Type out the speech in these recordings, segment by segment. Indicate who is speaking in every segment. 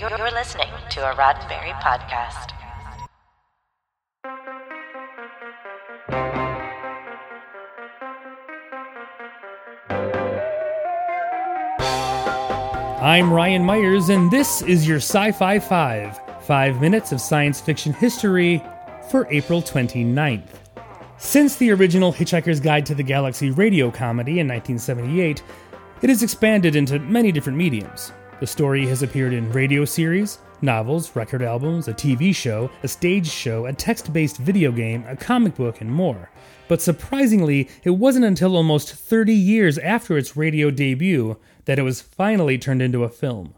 Speaker 1: You're, listening to a Roddenberry podcast.
Speaker 2: I'm Ryan Myers, and this is your Sci Fi 5 five minutes of science fiction history for April 29th. Since the original Hitchhiker's Guide to the Galaxy radio comedy in 1978, it has expanded into many different mediums. The story has appeared in radio series, novels, record albums, a TV show, a stage show, a text based video game, a comic book, and more. But surprisingly, it wasn't until almost 30 years after its radio debut that it was finally turned into a film.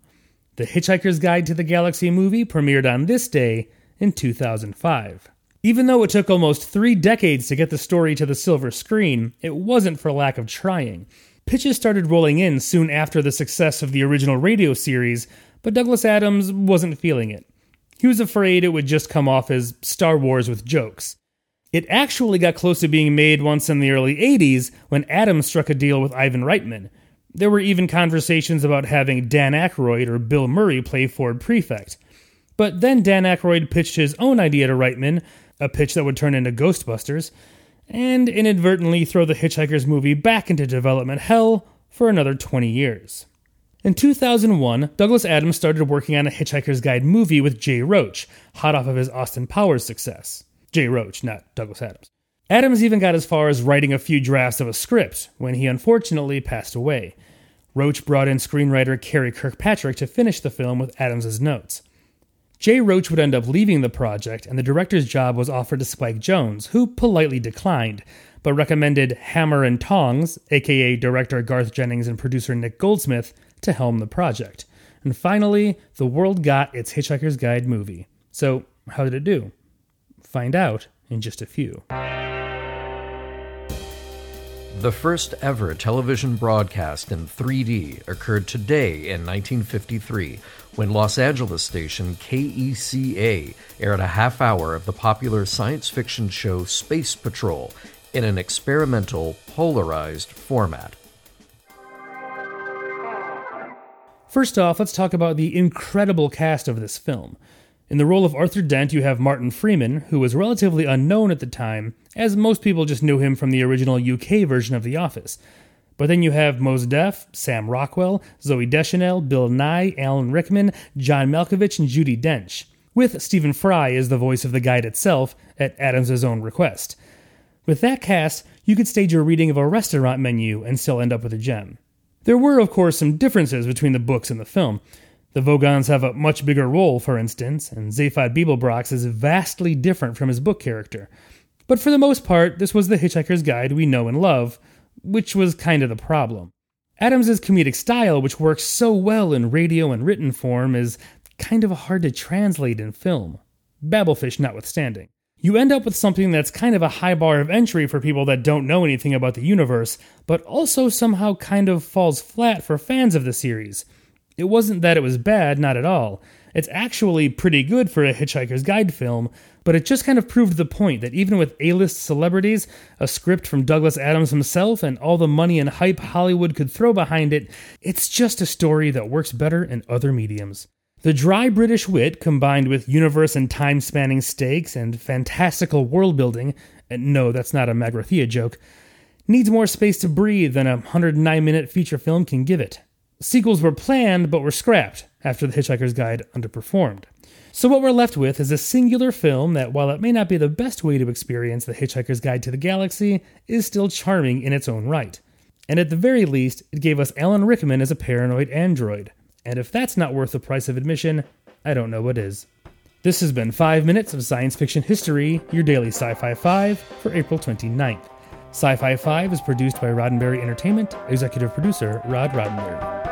Speaker 2: The Hitchhiker's Guide to the Galaxy movie premiered on this day in 2005. Even though it took almost three decades to get the story to the silver screen, it wasn't for lack of trying. Pitches started rolling in soon after the success of the original radio series, but Douglas Adams wasn't feeling it. He was afraid it would just come off as Star Wars with jokes. It actually got close to being made once in the early 80s when Adams struck a deal with Ivan Reitman. There were even conversations about having Dan Aykroyd or Bill Murray play Ford Prefect. But then Dan Aykroyd pitched his own idea to Reitman, a pitch that would turn into Ghostbusters, and inadvertently throw the Hitchhiker's movie back into development hell for another 20 years. In 2001, Douglas Adams started working on a Hitchhiker's Guide movie with Jay Roach, hot off of his Austin Powers success. Jay Roach, not Douglas Adams. Adams even got as far as writing a few drafts of a script when he unfortunately passed away. Roach brought in screenwriter Karey Kirkpatrick to finish the film with Adams's notes. Jay Roach would end up leaving the project, and the director's job was offered to Spike Jonze, who politely declined, but recommended Hammer and Tongs, aka director Garth Jennings and producer Nick Goldsmith, to helm the project. And finally, the world got its Hitchhiker's Guide movie. So, how did it do? Find out in just a few.
Speaker 3: The first ever television broadcast in 3D occurred today in 1953 when Los Angeles station KECA aired a half hour of the popular science fiction show Space Patrol in an experimental, polarized format.
Speaker 2: First off, let's talk about the incredible cast of this film. In the role of Arthur Dent, you have Martin Freeman, who was relatively unknown at the time, as most people just knew him from the original UK version of The Office. But then you have Mos Def, Sam Rockwell, Zooey Deschanel, Bill Nighy, Alan Rickman, John Malkovich, and Judi Dench, with Stephen Fry as the voice of the guide itself, at Adams' own request. With that cast, you could stage your reading of a restaurant menu and still end up with a gem. There were, of course, some differences between the books and the film. The Vogons have a much bigger role, for instance, and Zaphod Beeblebrox is vastly different from his book character. But for the most part, this was the Hitchhiker's Guide we know and love, which was kind of the problem. Adams's comedic style, which works so well in radio and written form, is kind of hard to translate in film, Babelfish notwithstanding. You end up with something that's kind of a high bar of entry for people that don't know anything about the universe, but also somehow kind of falls flat for fans of the series. It wasn't that it was bad, not at all. It's actually pretty good for a Hitchhiker's Guide film, but it just kind of proved the point that even with A list celebrities, a script from Douglas Adams himself, and all the money and hype Hollywood could throw behind it, it's just a story that works better in other mediums. The dry British wit, combined with universe and time spanning stakes and fantastical world building, and no, that's not a Magrathea joke, needs more space to breathe than a 109 minute feature film can give it. Sequels were planned but were scrapped after The Hitchhiker's Guide underperformed. So, what we're left with is a singular film that, while it may not be the best way to experience The Hitchhiker's Guide to the Galaxy, is still charming in its own right. And at the very least, it gave us Alan Rickman as a paranoid android. And if that's not worth the price of admission, I don't know what is. This has been 5 Minutes of Science Fiction History, your daily Sci Fi 5 for April 29th. Sci Fi 5 is produced by Roddenberry Entertainment, executive producer Rod Roddenberry.